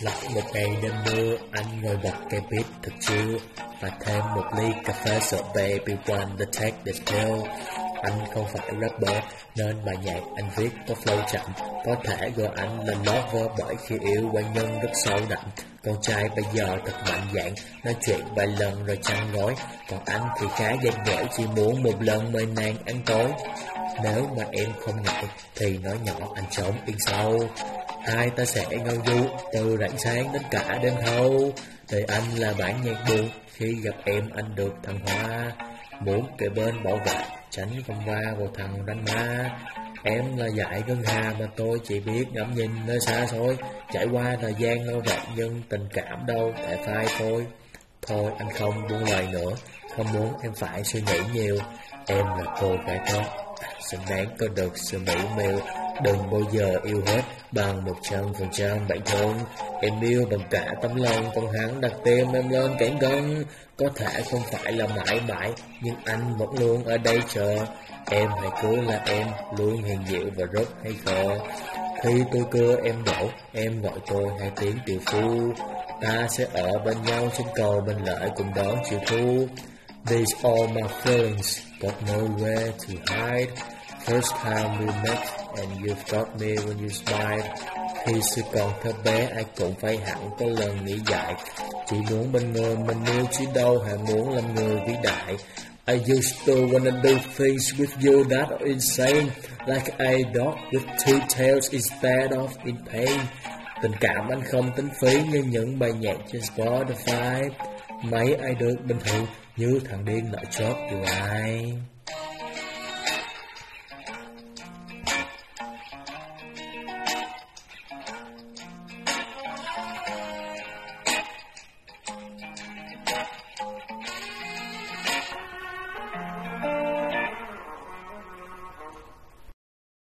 Lại một ngày đêm mưa, anh ngồi bật cây bếp thật chill Và thêm một ly cà phê sợ baby one the take the pill Anh không phải rapper nên bài nhạc anh viết có flow chậm. Có thể gọi anh là lover bởi khi yêu quan nhân rất sâu đậm. Con trai bây giờ thật mạnh dạn Nói chuyện vài lần rồi chăn nói Còn anh thì khá gian dở chỉ muốn một lần mời nàng ăn tối. Nếu mà em không ngại thì nói nhỏ anh trốn yên sâu Hai ta sẽ ngâu du từ rạng sáng đến cả đêm thâu Đời anh là bản nhạc buồn Khi gặp em anh được thăng hoa. Muốn kề bên bảo vệ, Tránh không qua vào thằng đánh ma. Em là dại ngân hà mà tôi chỉ biết ngắm nhìn nơi xa xôi. Trải qua thời gian lâu vậy nhưng tình cảm đâu thể phai thôi Thôi anh không buông lời nữa, Không muốn em phải suy nghĩ nhiều. Em là cô gái tốt, Xứng đáng có được sự mỹ miều Đừng bao giờ yêu hết, bằng một trăm phần trăm bạn thân. Em yêu bằng cả tấm lòng Còn hắn đặt tim em lên cánh gân. Có thể không phải là mãi mãi, Nhưng anh vẫn luôn ở đây chờ. Em hãy cứ là em, Luôn hiền dịu và rất hay khờ. Khi tôi cưa em đổ Em gọi tôi hai tiếng tiểu phu. Ta sẽ ở bên nhau trên cầu bên lợi cùng đón chiều thu. These all my feelings Got nowhere to hide. First time we met and you've got me when you smile. Khi xưa còn thơ bé, ai cũng phải hẳn có lần nghĩ dại. Chỉ muốn bên người mình yêu, chứ đâu hẳn muốn làm người vĩ đại. I used to wanna do things with you that are insane. Like a dog with two tails instead of in pain. Tình cảm anh không tính phí như những bài nhạc trên Spotify. Mấy ai được bình thường, như thằng điên nợ chót dù ai?